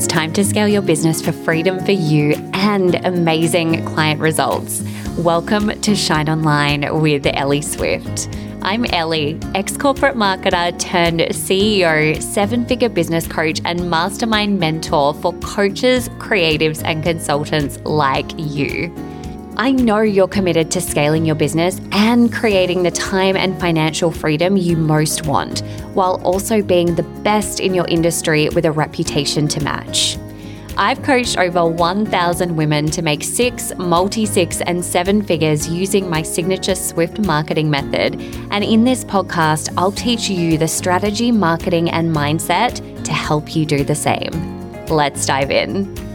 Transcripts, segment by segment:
It's time to scale your business for freedom for you and amazing client results. Welcome to Shine Online with Ellie Swift. I'm Ellie, ex corporate marketer turned CEO, seven figure business coach, and mastermind mentor for coaches, creatives, and consultants like you. I know you're committed to scaling your business and creating the time and financial freedom you most want, while also being the best in your industry with a reputation to match. I've coached over 1,000 women to make six, multi six, and seven figures using my signature Swift marketing method. And in this podcast, I'll teach you the strategy, marketing, and mindset to help you do the same. Let's dive in.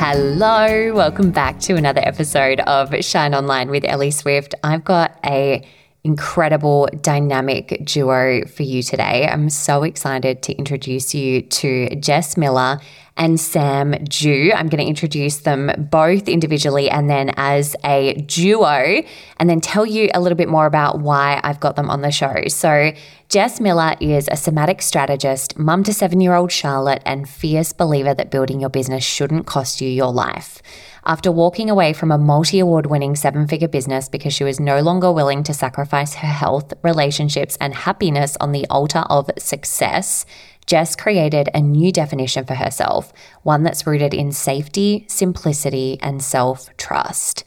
Hello, welcome back to another episode of Shine Online with Ellie Swift. I've got a incredible dynamic duo for you today. I'm so excited to introduce you to Jess Miller and Sam Dhu. I'm going to introduce them both individually and then as a duo, and then tell you a little bit more about why I've got them on the show. So, Jess Miller is a somatic strategist, mum to seven year old Charlotte, and fierce believer that building your business shouldn't cost you your life. After walking away from a multi award winning seven figure business because she was no longer willing to sacrifice her health, relationships, and happiness on the altar of success, Jess created a new definition for herself, one that's rooted in safety, simplicity, and self trust.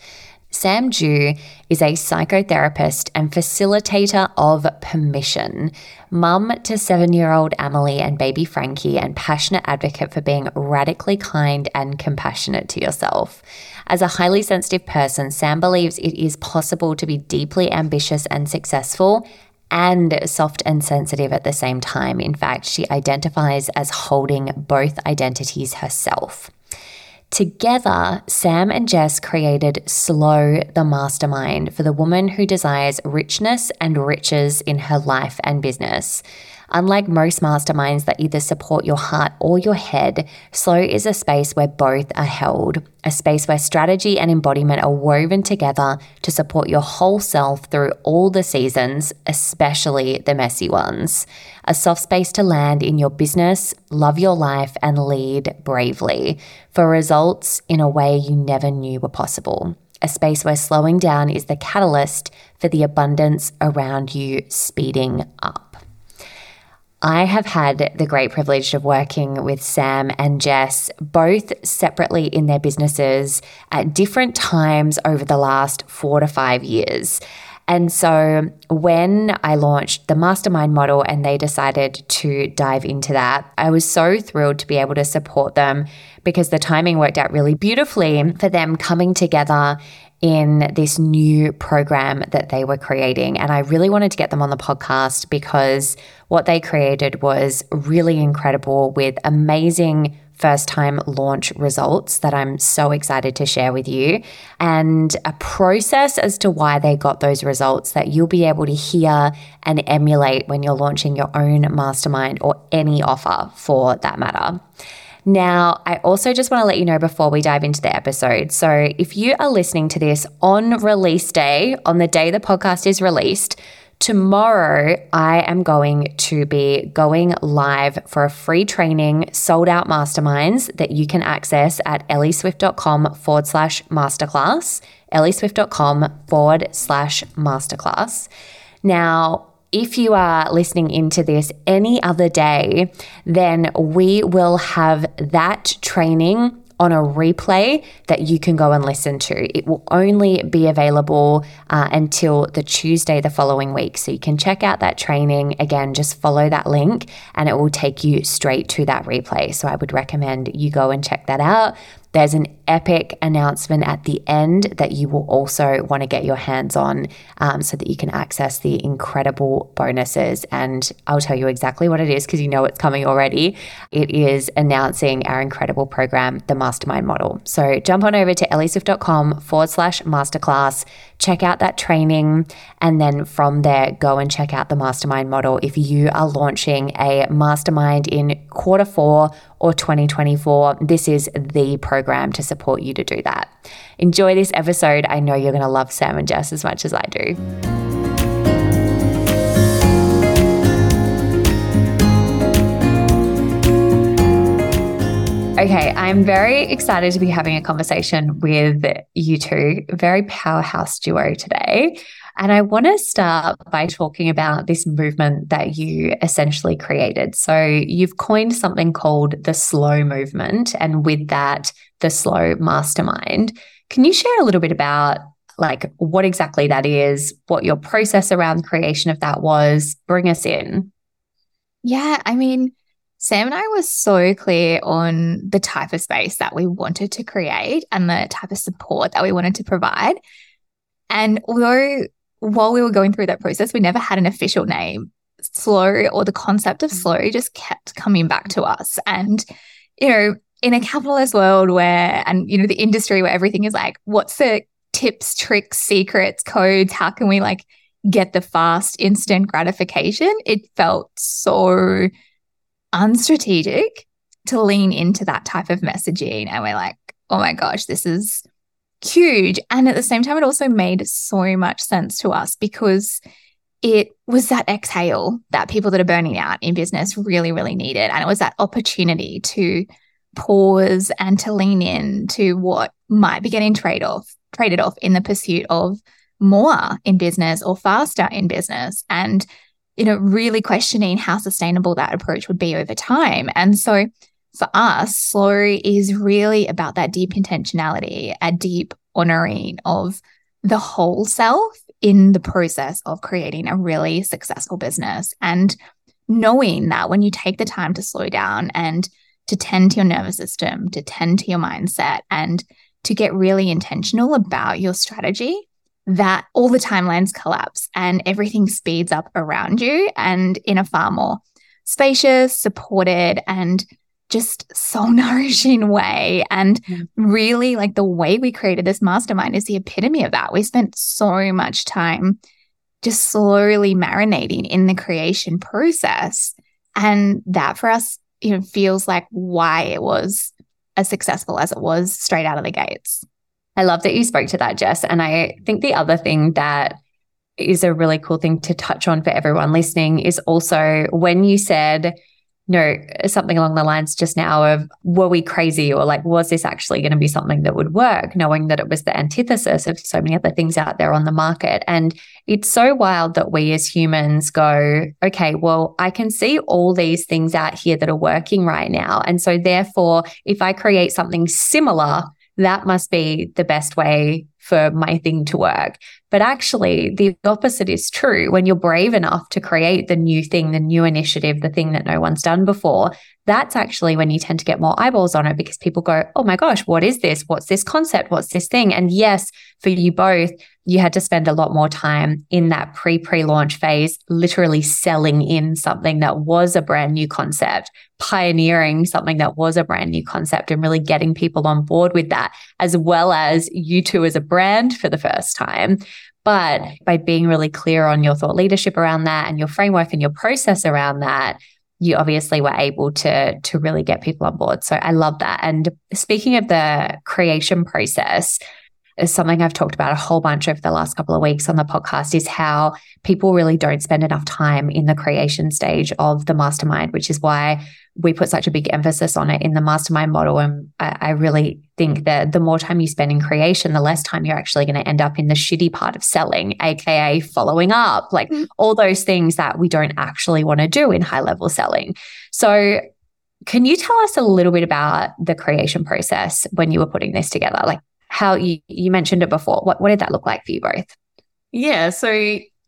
Sam Dhu is a psychotherapist and facilitator of permission, mum to seven year old Emily and baby Frankie, and passionate advocate for being radically kind and compassionate to yourself. As a highly sensitive person, Sam believes it is possible to be deeply ambitious and successful and soft and sensitive at the same time. In fact, she identifies as holding both identities herself. Together, Sam and Jess created Slow the Mastermind for the woman who desires richness and riches in her life and business. Unlike most masterminds that either support your heart or your head, Slow is a space where both are held, a space where strategy and embodiment are woven together to support your whole self through all the seasons, especially the messy ones. A soft space to land in your business, love your life, and lead bravely for results in a way you never knew were possible a space where slowing down is the catalyst for the abundance around you speeding up. I have had the great privilege of working with Sam and Jess, both separately in their businesses at different times over the last four to five years. And so when I launched the mastermind model and they decided to dive into that, I was so thrilled to be able to support them because the timing worked out really beautifully for them coming together in this new program that they were creating. And I really wanted to get them on the podcast because what they created was really incredible with amazing first time launch results that I'm so excited to share with you, and a process as to why they got those results that you'll be able to hear and emulate when you're launching your own mastermind or any offer for that matter. Now, I also just want to let you know before we dive into the episode. So, if you are listening to this on release day, on the day the podcast is released, Tomorrow, I am going to be going live for a free training, sold out masterminds that you can access at ellieswift.com forward slash masterclass, ellieswift.com forward slash masterclass. Now, if you are listening into this any other day, then we will have that training on a replay that you can go and listen to. It will only be available uh, until the Tuesday the following week. So you can check out that training. Again, just follow that link and it will take you straight to that replay. So I would recommend you go and check that out. There's an epic announcement at the end that you will also want to get your hands on um, so that you can access the incredible bonuses. And I'll tell you exactly what it is because you know it's coming already. It is announcing our incredible program, the Mastermind Model. So jump on over to ellieswift.com forward slash masterclass, check out that training, and then from there, go and check out the Mastermind Model if you are launching a mastermind in quarter four or 2024. This is the program to support support you to do that. Enjoy this episode. I know you're going to love Sam and Jess as much as I do. Okay, I'm very excited to be having a conversation with you two, very powerhouse duo today. And I want to start by talking about this movement that you essentially created. So, you've coined something called the slow movement, and with that, the slow mastermind. Can you share a little bit about like what exactly that is, what your process around creation of that was? Bring us in. Yeah, I mean, Sam and I were so clear on the type of space that we wanted to create and the type of support that we wanted to provide. And although while we were going through that process, we never had an official name. Slow or the concept of mm. slow just kept coming back to us. And, you know, in a capitalist world where, and, you know, the industry where everything is like, what's the tips, tricks, secrets, codes? How can we like get the fast, instant gratification? It felt so unstrategic to lean into that type of messaging. And we're like, oh my gosh, this is huge. And at the same time, it also made so much sense to us because it was that exhale that people that are burning out in business really, really needed. And it was that opportunity to pause and to lean in to what might be getting trade off, traded off in the pursuit of more in business or faster in business. And, you know, really questioning how sustainable that approach would be over time. And so for us, slow is really about that deep intentionality, a deep honoring of the whole self in the process of creating a really successful business. And knowing that when you take the time to slow down and to tend to your nervous system, to tend to your mindset, and to get really intentional about your strategy, that all the timelines collapse and everything speeds up around you and in a far more spacious, supported, and just soul nourishing way. And mm. really, like the way we created this mastermind is the epitome of that. We spent so much time just slowly marinating in the creation process. And that for us, you know, feels like why it was as successful as it was straight out of the gates. I love that you spoke to that, Jess. And I think the other thing that is a really cool thing to touch on for everyone listening is also when you said, know, something along the lines just now of were we crazy or like, was this actually going to be something that would work, knowing that it was the antithesis of so many other things out there on the market. And it's so wild that we as humans go, okay, well, I can see all these things out here that are working right now. And so therefore, if I create something similar, that must be the best way for my thing to work. But actually, the opposite is true. When you're brave enough to create the new thing, the new initiative, the thing that no one's done before, that's actually when you tend to get more eyeballs on it because people go, Oh my gosh, what is this? What's this concept? What's this thing? And yes, for you both, you had to spend a lot more time in that pre pre launch phase, literally selling in something that was a brand new concept, pioneering something that was a brand new concept, and really getting people on board with that, as well as you two as a brand for the first time. But by being really clear on your thought leadership around that and your framework and your process around that, you obviously were able to to really get people on board. So I love that. And speaking of the creation process, is something I've talked about a whole bunch over the last couple of weeks on the podcast is how people really don't spend enough time in the creation stage of the mastermind, which is why we put such a big emphasis on it in the mastermind model. And I, I really think that the more time you spend in creation, the less time you're actually going to end up in the shitty part of selling, AKA following up, like mm. all those things that we don't actually want to do in high level selling. So, can you tell us a little bit about the creation process when you were putting this together? Like, how you, you mentioned it before. What, what did that look like for you both? Yeah. So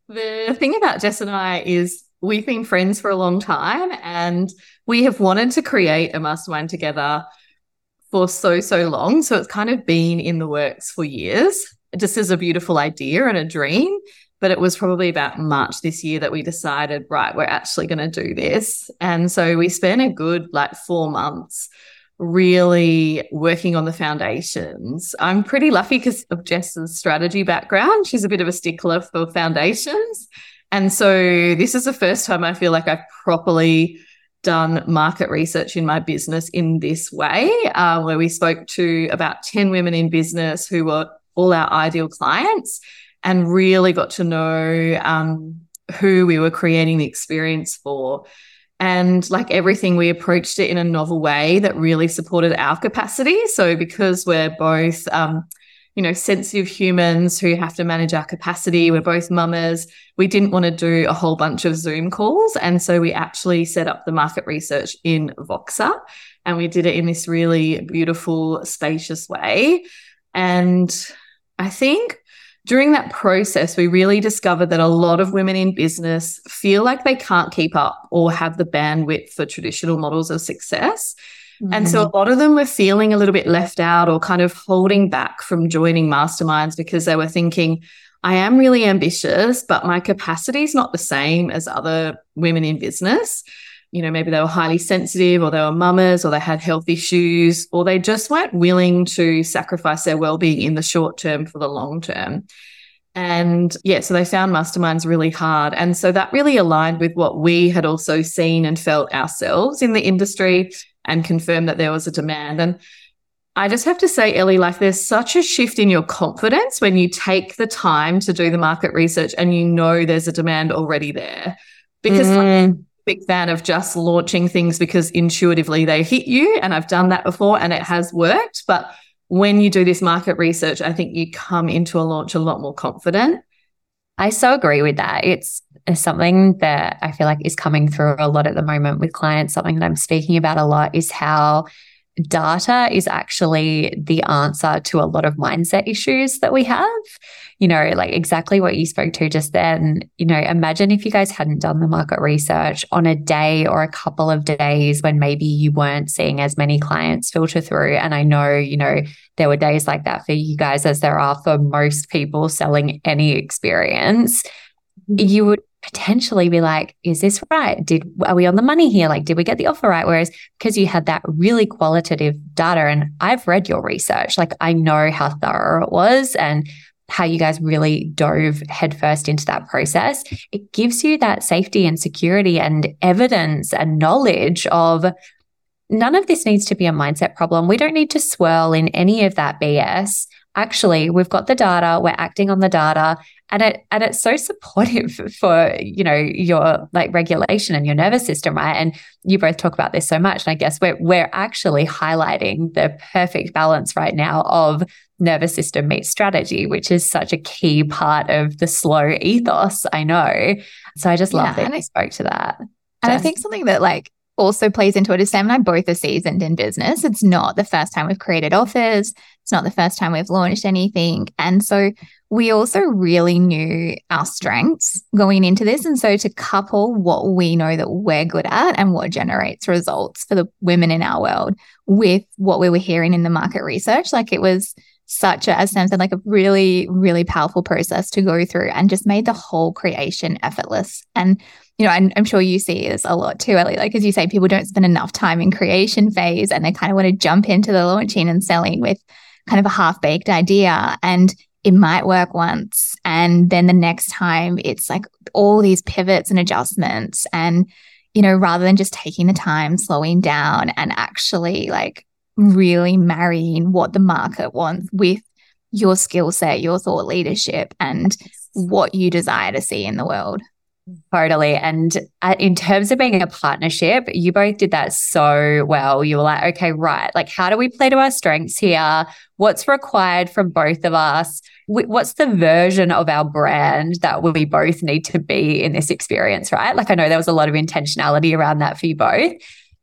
the thing about Jess and I is we've been friends for a long time and we have wanted to create a mastermind together for so, so long. So it's kind of been in the works for years, just is a beautiful idea and a dream. But it was probably about March this year that we decided, right, we're actually going to do this. And so we spent a good like four months really working on the foundations. I'm pretty lucky because of Jess's strategy background. She's a bit of a stickler for foundations. And so this is the first time I feel like I've properly done market research in my business in this way, uh, where we spoke to about 10 women in business who were all our ideal clients and really got to know um, who we were creating the experience for And like everything, we approached it in a novel way that really supported our capacity. So because we're both, um, you know, sensitive humans who have to manage our capacity. We're both mamas. We didn't want to do a whole bunch of Zoom calls. And so we actually set up the market research in Voxer and we did it in this really beautiful, spacious way. And I think during that process, we really discovered that a lot of women in business feel like they can't keep up or have the bandwidth for traditional models of success. Mm-hmm. And so a lot of them were feeling a little bit left out or kind of holding back from joining masterminds because they were thinking, I am really ambitious, but my capacity is not the same as other women in business. You know, maybe they were highly sensitive or they were mamas or they had health issues or they just weren't willing to sacrifice their well-being in the short term for the long term. And yeah, so they found masterminds really hard. And so that really aligned with what we had also seen and felt ourselves in the industry and confirmed that there was a demand. And I just have to say, Ellie, like there's such a shift in your confidence when you take the time to do the market research and you know there's a demand already there. Because mm. A big fan of just launching things because intuitively they hit you. And I've done that before and it has worked. But when you do this market research, I think you come into a launch a lot more confident. I so agree with that. It's something that I feel like is coming through a lot at the moment with clients. Something that I'm speaking about a lot is how data is actually the answer to a lot of mindset issues that we have. You know, like exactly what you spoke to just then. You know, imagine if you guys hadn't done the market research on a day or a couple of days when maybe you weren't seeing as many clients filter through. And I know, you know, there were days like that for you guys, as there are for most people selling any experience. Mm-hmm. You would potentially be like, is this right? Did are we on the money here? Like, did we get the offer right? Whereas because you had that really qualitative data, and I've read your research, like I know how thorough it was and how you guys really dove headfirst into that process. It gives you that safety and security and evidence and knowledge of none of this needs to be a mindset problem. We don't need to swirl in any of that BS actually we've got the data we're acting on the data and it and it's so supportive for you know your like regulation and your nervous system right and you both talk about this so much and i guess we're we're actually highlighting the perfect balance right now of nervous system meets strategy which is such a key part of the slow ethos i know so i just love yeah, that you spoke to that and Jess. i think something that like also plays into it is Sam and I both are seasoned in business. It's not the first time we've created offers. It's not the first time we've launched anything. And so we also really knew our strengths going into this. And so to couple what we know that we're good at and what generates results for the women in our world with what we were hearing in the market research, like it was such a, as Sam said, like a really, really powerful process to go through and just made the whole creation effortless. And you know, I'm, I'm sure you see this a lot too, Ellie. Like, as you say, people don't spend enough time in creation phase and they kind of want to jump into the launching and selling with kind of a half baked idea. And it might work once. And then the next time it's like all these pivots and adjustments. And, you know, rather than just taking the time, slowing down and actually like really marrying what the market wants with your skill set, your thought leadership, and what you desire to see in the world. Totally. And uh, in terms of being a partnership, you both did that so well. You were like, okay, right. Like, how do we play to our strengths here? What's required from both of us? What's the version of our brand that we both need to be in this experience, right? Like, I know there was a lot of intentionality around that for you both.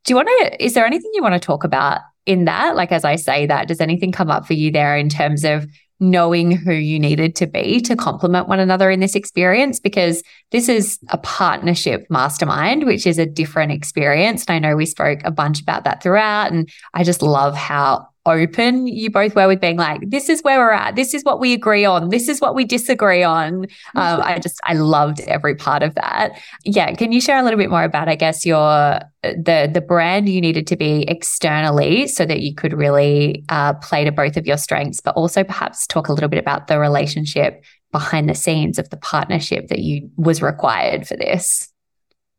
Do you want to, is there anything you want to talk about in that? Like, as I say that, does anything come up for you there in terms of knowing who you needed to be to complement one another in this experience because this is a partnership mastermind, which is a different experience. And I know we spoke a bunch about that throughout. And I just love how open you both were with being like, this is where we're at. This is what we agree on. This is what we disagree on. Um, I just, I loved every part of that. Yeah. Can you share a little bit more about, I guess, your, the, the brand you needed to be externally so that you could really uh, play to both of your strengths, but also perhaps talk a little bit about the relationship behind the scenes of the partnership that you was required for this?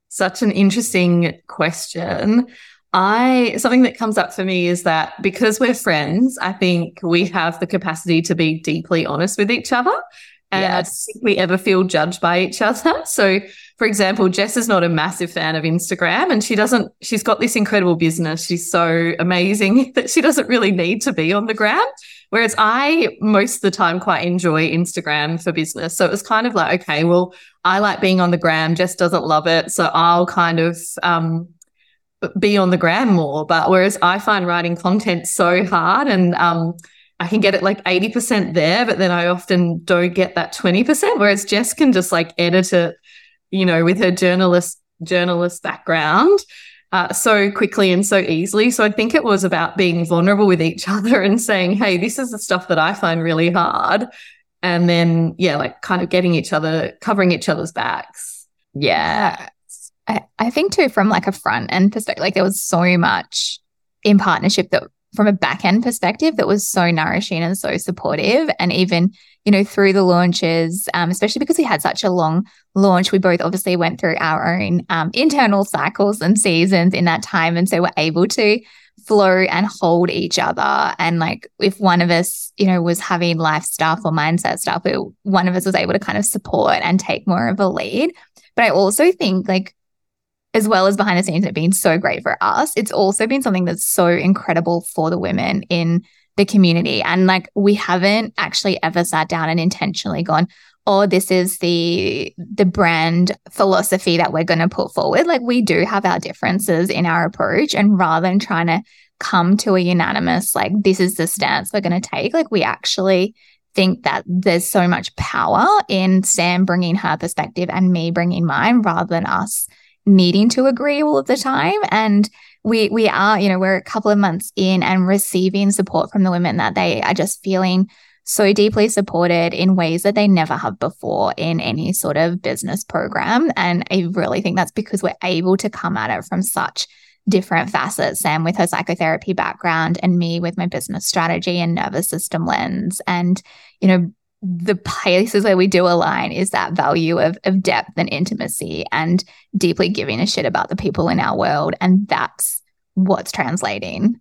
Such an interesting question. I something that comes up for me is that because we're friends, I think we have the capacity to be deeply honest with each other. And yes. I don't think we ever feel judged by each other. So, for example, Jess is not a massive fan of Instagram and she doesn't, she's got this incredible business. She's so amazing that she doesn't really need to be on the gram. Whereas I, most of the time, quite enjoy Instagram for business. So it was kind of like, okay, well, I like being on the gram. Jess doesn't love it. So I'll kind of, um, be on the gram more. But whereas I find writing content so hard and um, I can get it like 80% there, but then I often don't get that 20%. Whereas Jess can just like edit it, you know, with her journalist journalist background uh, so quickly and so easily. So I think it was about being vulnerable with each other and saying, hey, this is the stuff that I find really hard. And then, yeah, like kind of getting each other, covering each other's backs. Yeah. I, I think too, from like a front end perspective, like there was so much in partnership that from a back end perspective that was so nourishing and so supportive. And even, you know, through the launches, um, especially because we had such a long launch, we both obviously went through our own um, internal cycles and seasons in that time. And so we're able to flow and hold each other. And like if one of us, you know, was having life stuff or mindset stuff, it, one of us was able to kind of support and take more of a lead. But I also think like as well as behind the scenes it being so great for us, it's also been something that's so incredible for the women in the community. And like we haven't actually ever sat down and intentionally gone, oh, this is the the brand philosophy that we're going to put forward. Like we do have our differences in our approach. And rather than trying to come to a unanimous, like this is the stance we're going to take, like we actually think that there's so much power in Sam bringing her perspective and me bringing mine rather than us needing to agree all of the time. And we we are, you know, we're a couple of months in and receiving support from the women that they are just feeling so deeply supported in ways that they never have before in any sort of business program. And I really think that's because we're able to come at it from such different facets. Sam with her psychotherapy background and me with my business strategy and nervous system lens. And, you know, the places where we do align is that value of, of depth and intimacy and deeply giving a shit about the people in our world. And that's what's translating.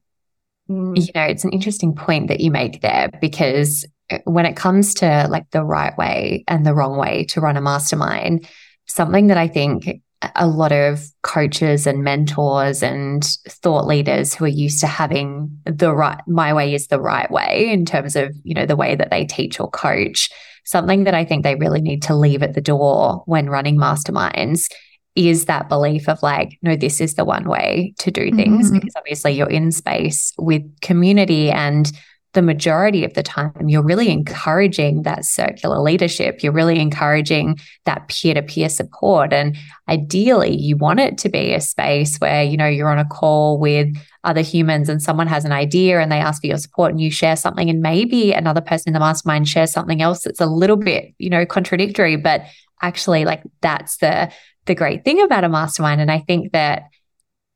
Mm. You know, it's an interesting point that you make there because uh, when it comes to like the right way and the wrong way to run a mastermind, something that I think a lot of coaches and mentors and thought leaders who are used to having the right my way is the right way in terms of you know the way that they teach or coach something that i think they really need to leave at the door when running masterminds is that belief of like no this is the one way to do things mm-hmm. because obviously you're in space with community and the majority of the time, you're really encouraging that circular leadership. You're really encouraging that peer to peer support. And ideally, you want it to be a space where, you know, you're on a call with other humans and someone has an idea and they ask for your support and you share something. And maybe another person in the mastermind shares something else that's a little bit, you know, contradictory. But actually, like that's the, the great thing about a mastermind. And I think that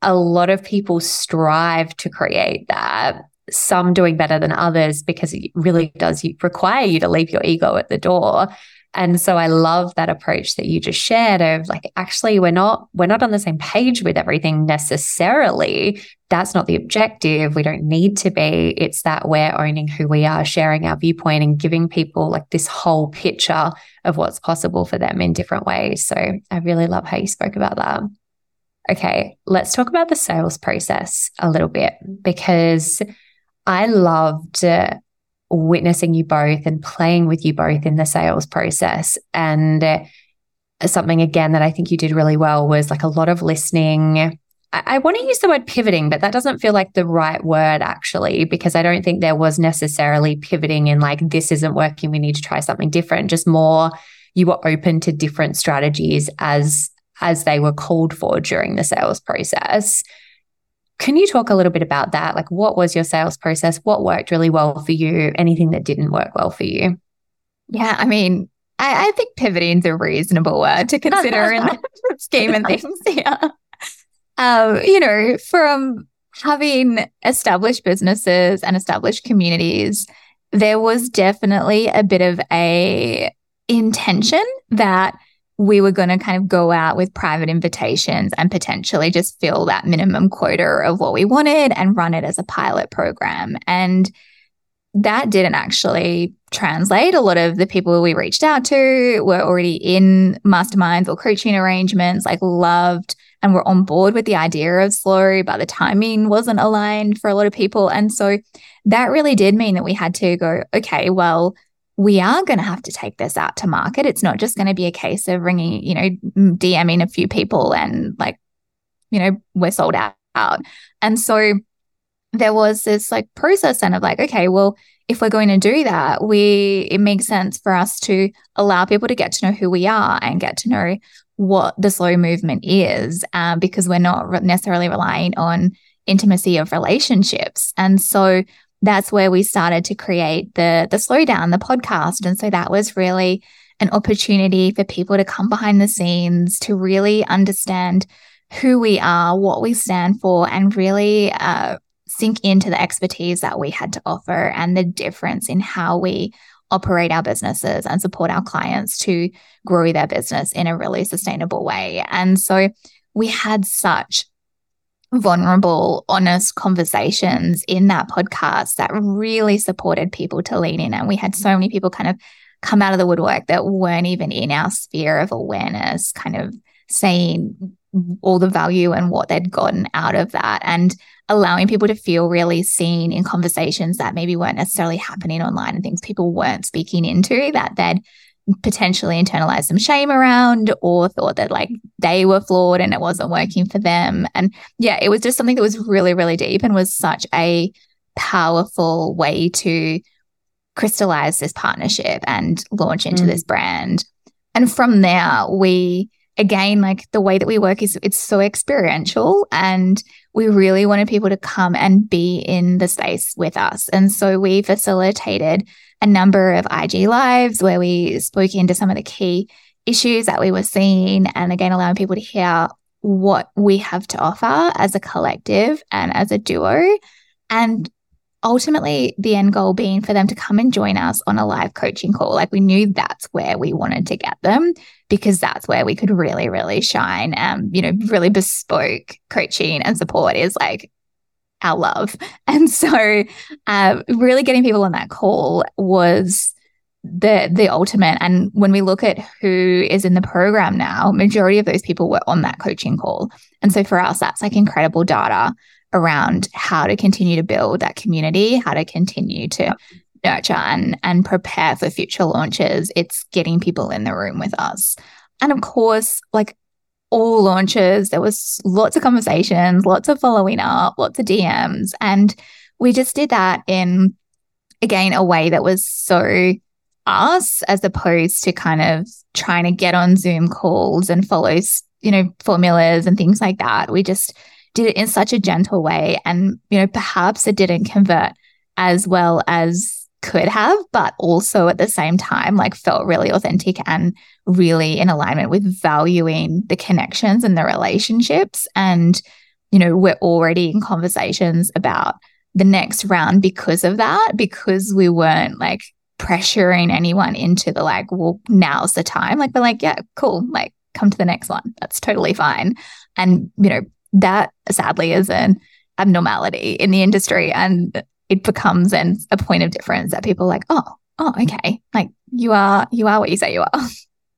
a lot of people strive to create that some doing better than others because it really does require you to leave your ego at the door. And so I love that approach that you just shared of like, actually, we're not, we're not on the same page with everything necessarily. That's not the objective. We don't need to be. It's that we're owning who we are, sharing our viewpoint and giving people like this whole picture of what's possible for them in different ways. So I really love how you spoke about that. Okay, let's talk about the sales process a little bit because I loved uh, witnessing you both and playing with you both in the sales process. And uh, something again that I think you did really well was like a lot of listening. I, I want to use the word pivoting, but that doesn't feel like the right word actually, because I don't think there was necessarily pivoting in like, this isn't working. We need to try something different. Just more, you were open to different strategies as as they were called for during the sales process. Can you talk a little bit about that? Like, what was your sales process? What worked really well for you? Anything that didn't work well for you? Yeah, I mean, I, I think pivoting is a reasonable word to consider in the scheme of things. Yeah. Um, you know, from having established businesses and established communities, there was definitely a bit of a intention that we were going to kind of go out with private invitations and potentially just fill that minimum quota of what we wanted and run it as a pilot program. And that didn't actually translate. A lot of the people we reached out to were already in masterminds or coaching arrangements, like loved and were on board with the idea of slow, but the timing wasn't aligned for a lot of people. And so that really did mean that we had to go, okay, well, we are going to have to take this out to market. It's not just going to be a case of ringing, you know, DMing a few people and like, you know, we're sold out. And so there was this like process then of like, okay, well, if we're going to do that, we it makes sense for us to allow people to get to know who we are and get to know what the slow movement is, um, because we're not necessarily relying on intimacy of relationships. And so that's where we started to create the the slowdown, the podcast. And so that was really an opportunity for people to come behind the scenes to really understand who we are, what we stand for, and really uh, sink into the expertise that we had to offer and the difference in how we operate our businesses and support our clients to grow their business in a really sustainable way. And so we had such vulnerable, honest conversations in that podcast that really supported people to lean in. And we had so many people kind of come out of the woodwork that weren't even in our sphere of awareness, kind of saying all the value and what they'd gotten out of that. And allowing people to feel really seen in conversations that maybe weren't necessarily happening online and things people weren't speaking into that they'd potentially internalized some shame around or thought that like they were flawed and it wasn't working for them. And yeah, it was just something that was really, really deep and was such a powerful way to crystallize this partnership and launch into mm. this brand. And from there, we again, like the way that we work is it's so experiential and we really wanted people to come and be in the space with us. And so we facilitated a number of IG lives where we spoke into some of the key issues that we were seeing and again allowing people to hear what we have to offer as a collective and as a duo and ultimately the end goal being for them to come and join us on a live coaching call. Like we knew that's where we wanted to get them because that's where we could really, really shine. Um, you know, really bespoke coaching and support is like our love. And so uh, really getting people on that call was the the ultimate and when we look at who is in the program now majority of those people were on that coaching call and so for us that's like incredible data around how to continue to build that community, how to continue to nurture and, and prepare for future launches. It's getting people in the room with us. And of course, like all launches, there was lots of conversations, lots of following up, lots of DMs. And we just did that in, again, a way that was so us as opposed to kind of trying to get on Zoom calls and follow, you know, formulas and things like that. We just did it in such a gentle way. And, you know, perhaps it didn't convert as well as could have, but also at the same time, like felt really authentic and really in alignment with valuing the connections and the relationships. And, you know, we're already in conversations about the next round because of that, because we weren't like pressuring anyone into the like, well, now's the time. Like, we're like, yeah, cool. Like, come to the next one. That's totally fine. And, you know, that sadly is an abnormality in the industry and it becomes an, a point of difference that people are like, oh, oh, okay. Like you are, you are what you say you are.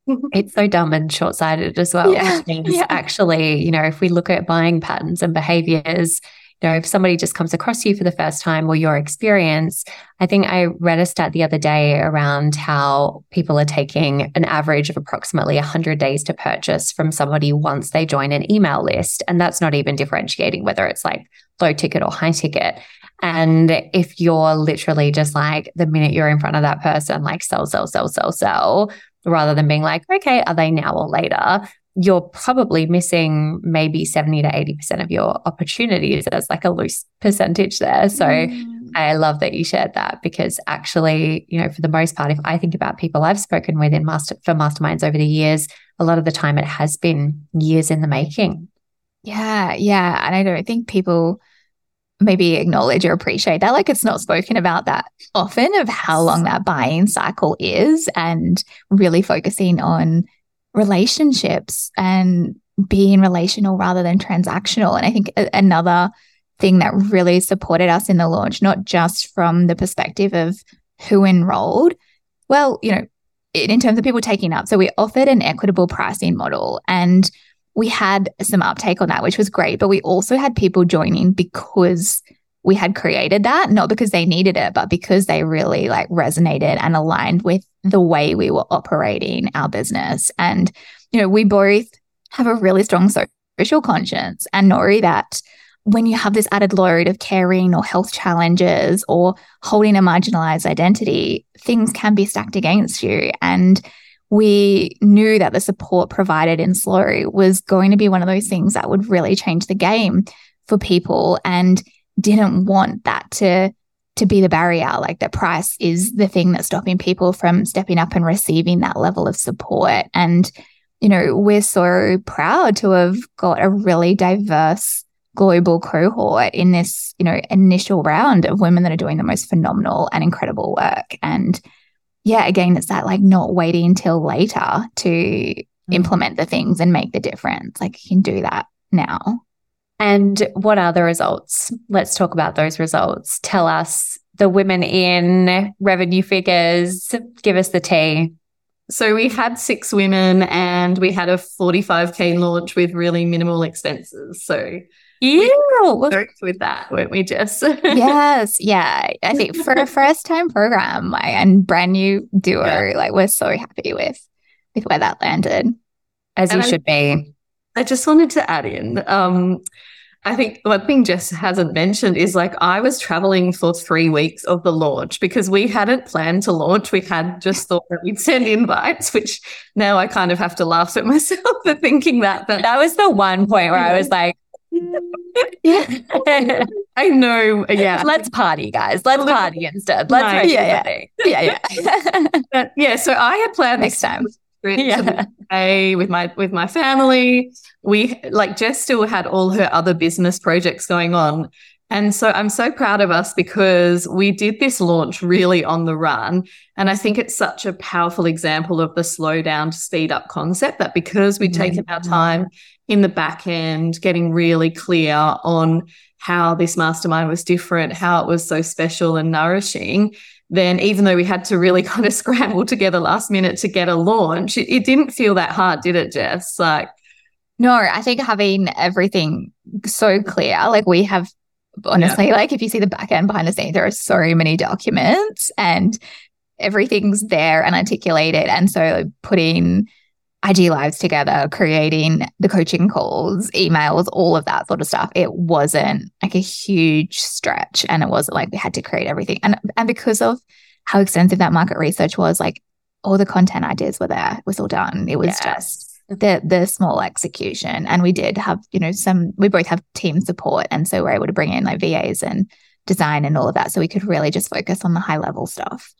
it's so dumb and short sighted as well, yeah. which means yeah. actually, you know, if we look at buying patterns and behaviors, you know, if somebody just comes across you for the first time or your experience, I think I read a stat the other day around how people are taking an average of approximately 100 days to purchase from somebody once they join an email list. And that's not even differentiating whether it's like low ticket or high ticket. And if you're literally just like the minute you're in front of that person, like sell, sell, sell, sell, sell, rather than being like, okay, are they now or later? you're probably missing maybe 70 to 80% of your opportunities. There's like a loose percentage there. So mm. I love that you shared that because actually, you know, for the most part, if I think about people I've spoken with in master for masterminds over the years, a lot of the time it has been years in the making. Yeah, yeah. And I don't think people maybe acknowledge or appreciate that. Like it's not spoken about that often of how long that buying cycle is and really focusing on relationships and being relational rather than transactional. And I think another thing that really supported us in the launch, not just from the perspective of who enrolled. Well, you know, in terms of people taking up. So we offered an equitable pricing model and we had some uptake on that, which was great. But we also had people joining because we had created that, not because they needed it, but because they really like resonated and aligned with the way we were operating our business. And, you know, we both have a really strong social conscience and know that when you have this added load of caring or health challenges or holding a marginalized identity, things can be stacked against you. And we knew that the support provided in Slow was going to be one of those things that would really change the game for people and didn't want that to to be the barrier like the price is the thing that's stopping people from stepping up and receiving that level of support and you know we're so proud to have got a really diverse global cohort in this, you know, initial round of women that are doing the most phenomenal and incredible work. And yeah, again, it's that like not waiting until later to mm-hmm. implement the things and make the difference. Like you can do that now. And what are the results? Let's talk about those results. Tell us the women in revenue figures, give us the tea. So we had six women and we had a 45K launch with really minimal expenses. So yeah, we with that, weren't we, Jess? yes, yeah. I think for a first time program like, and brand new duo, yeah. like we're so happy with with where that landed. As and you I, should be. I just wanted to add in. Um, I think one thing Jess hasn't mentioned is like I was traveling for three weeks of the launch because we hadn't planned to launch. We had just thought that we'd send invites, which now I kind of have to laugh at myself for thinking that. But that was the one point where I was like, I know. Yeah. Let's party, guys. Let's party instead. Let's no, yeah, yeah. yeah, yeah. yeah. So I had planned next time. Yeah. with my with my family. We like Jess still had all her other business projects going on. And so I'm so proud of us because we did this launch really on the run. And I think it's such a powerful example of the slow down to speed up concept that because we'd taken our mm-hmm. time in the back end, getting really clear on how this mastermind was different, how it was so special and nourishing, then even though we had to really kind of scramble together last minute to get a launch, it, it didn't feel that hard, did it, Jess? Like, no, I think having everything so clear, like we have honestly, yeah. like if you see the back end behind the scenes, there are so many documents and everything's there and articulated. And so putting IG lives together, creating the coaching calls, emails, all of that sort of stuff. It wasn't like a huge stretch and it wasn't like we had to create everything. And and because of how extensive that market research was, like all the content ideas were there, it was all done. It was yes. just the the small execution. And we did have, you know, some we both have team support. And so we're able to bring in like VAs and design and all of that. So we could really just focus on the high level stuff.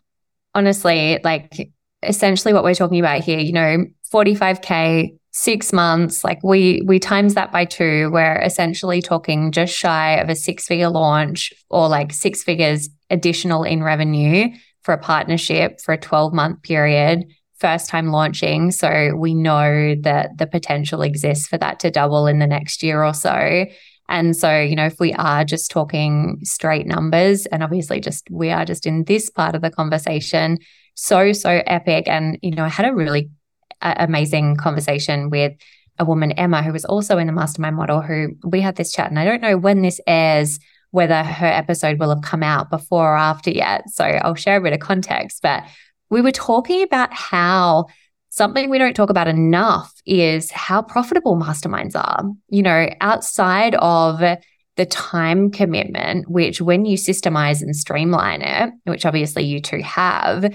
Honestly, like essentially what we're talking about here, you know, 45K, six months, like we we times that by two, we're essentially talking just shy of a six-figure launch or like six figures additional in revenue for a partnership for a 12-month period, first time launching. So we know that the potential exists for that to double in the next year or so. And so, you know, if we are just talking straight numbers, and obviously just we are just in this part of the conversation, so, so epic. And, you know, I had a really amazing conversation with a woman, Emma, who was also in the mastermind model, who we had this chat. And I don't know when this airs, whether her episode will have come out before or after yet. So I'll share a bit of context. But we were talking about how something we don't talk about enough is how profitable masterminds are. You know, outside of the time commitment, which when you systemize and streamline it, which obviously you two have,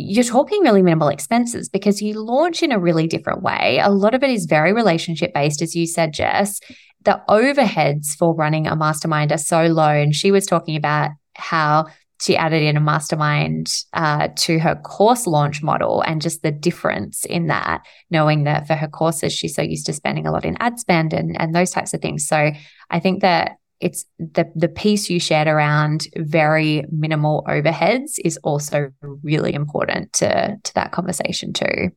you're talking really minimal expenses because you launch in a really different way. A lot of it is very relationship based, as you said, Jess. The overheads for running a mastermind are so low. And she was talking about how she added in a mastermind uh, to her course launch model and just the difference in that, knowing that for her courses, she's so used to spending a lot in ad spend and, and those types of things. So I think that it's the the piece you shared around very minimal overheads is also really important to to that conversation too.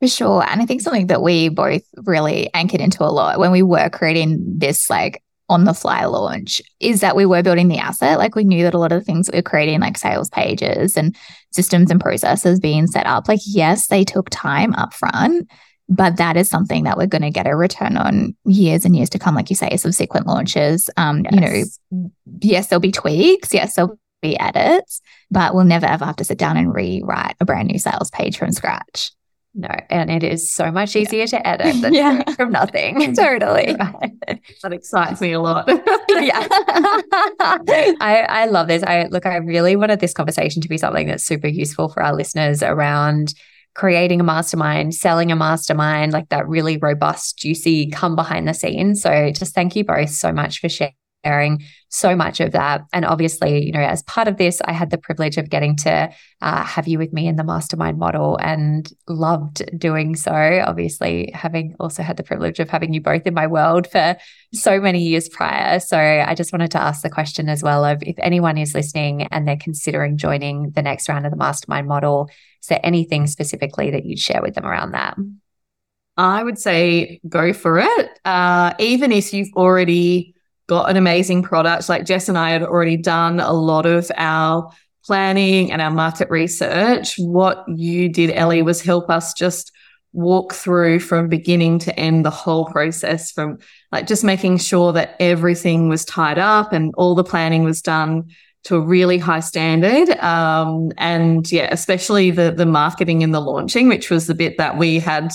For sure. And I think something that we both really anchored into a lot when we were creating this like on the fly launch is that we were building the asset. Like we knew that a lot of the things that we were creating, like sales pages and systems and processes being set up, like, yes, they took time up front, but that is something that we're going to get a return on years and years to come, like you say, subsequent launches. Um, yes. you know, yes, there'll be tweaks, yes, there'll be edits, but we'll never ever have to sit down and rewrite a brand new sales page from scratch. No, and it is so much easier yeah. to edit than yeah. from nothing. totally. that excites me a lot. yeah. I, I love this. I look, I really wanted this conversation to be something that's super useful for our listeners around creating a mastermind, selling a mastermind, like that really robust, juicy come behind the scenes. So just thank you both so much for sharing so much of that. And obviously, you know, as part of this, I had the privilege of getting to uh, have you with me in the mastermind model and loved doing so. Obviously, having also had the privilege of having you both in my world for so many years prior. So I just wanted to ask the question as well of if anyone is listening and they're considering joining the next round of the mastermind model, is there anything specifically that you'd share with them around that? I would say go for it. Uh, even if you've already got an amazing product. Like Jess and I had already done a lot of our planning and our market research. What you did, Ellie, was help us just walk through from beginning to end the whole process from like just making sure that everything was tied up and all the planning was done to a really high standard. Um, and yeah, especially the the marketing and the launching, which was the bit that we had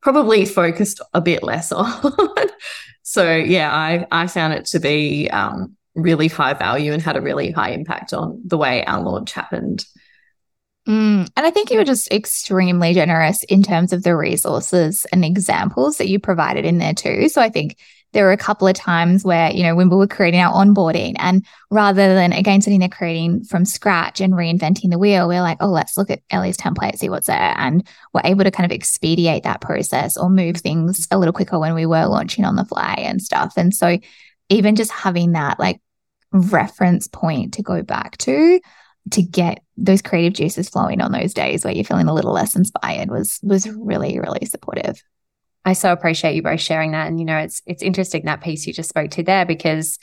probably focused a bit less on. So yeah, I I found it to be um, really high value and had a really high impact on the way our launch happened. Mm, and I think you were just extremely generous in terms of the resources and examples that you provided in there too. So I think there were a couple of times where, you know, when we were creating our onboarding and rather than again sitting there creating from scratch and reinventing the wheel, we're like, oh, let's look at Ellie's template, see what's there. And we're able to kind of expedite that process or move things a little quicker when we were launching on the fly and stuff. And so even just having that like reference point to go back to to get those creative juices flowing on those days where you're feeling a little less inspired was was really really supportive I so appreciate you both sharing that. And, you know, it's it's interesting that piece you just spoke to there because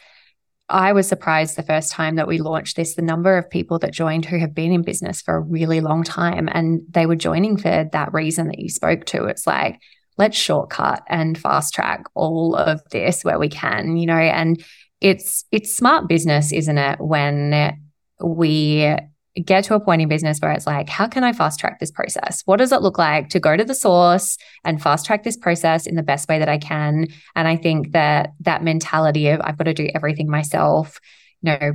I was surprised the first time that we launched this, the number of people that joined who have been in business for a really long time. And they were joining for that reason that you spoke to. It's like, let's shortcut and fast track all of this where we can, you know, and it's it's smart business, isn't it? When we get to a point in business where it's like, how can I fast track this process? What does it look like to go to the source and fast track this process in the best way that I can? And I think that that mentality of I've got to do everything myself, you know,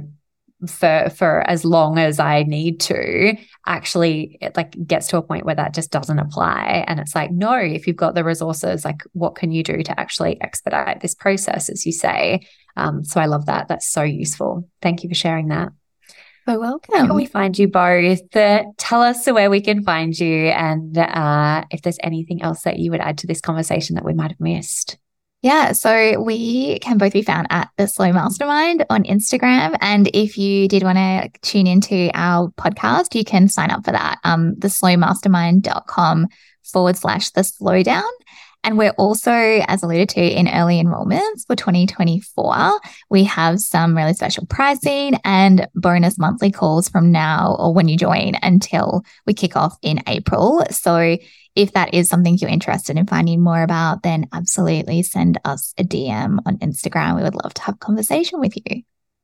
for for as long as I need to actually it like gets to a point where that just doesn't apply. And it's like no if you've got the resources like what can you do to actually expedite this process as you say? Um, so I love that. That's so useful. Thank you for sharing that so welcome. Can we find you both? Uh, tell us where we can find you and uh, if there's anything else that you would add to this conversation that we might have missed. Yeah, so we can both be found at the Slow Mastermind on Instagram. And if you did want to tune into our podcast, you can sign up for that. Um, theslowmastermind.com forward slash the slowdown. And we're also, as alluded to, in early enrollments for 2024. We have some really special pricing and bonus monthly calls from now or when you join until we kick off in April. So if that is something you're interested in finding more about, then absolutely send us a DM on Instagram. We would love to have a conversation with you.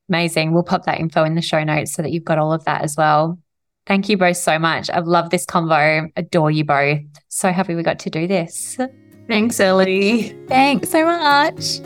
Amazing. We'll pop that info in the show notes so that you've got all of that as well. Thank you both so much. I've loved this convo. Adore you both. So happy we got to do this. Thanks, Ellie. Thanks so much.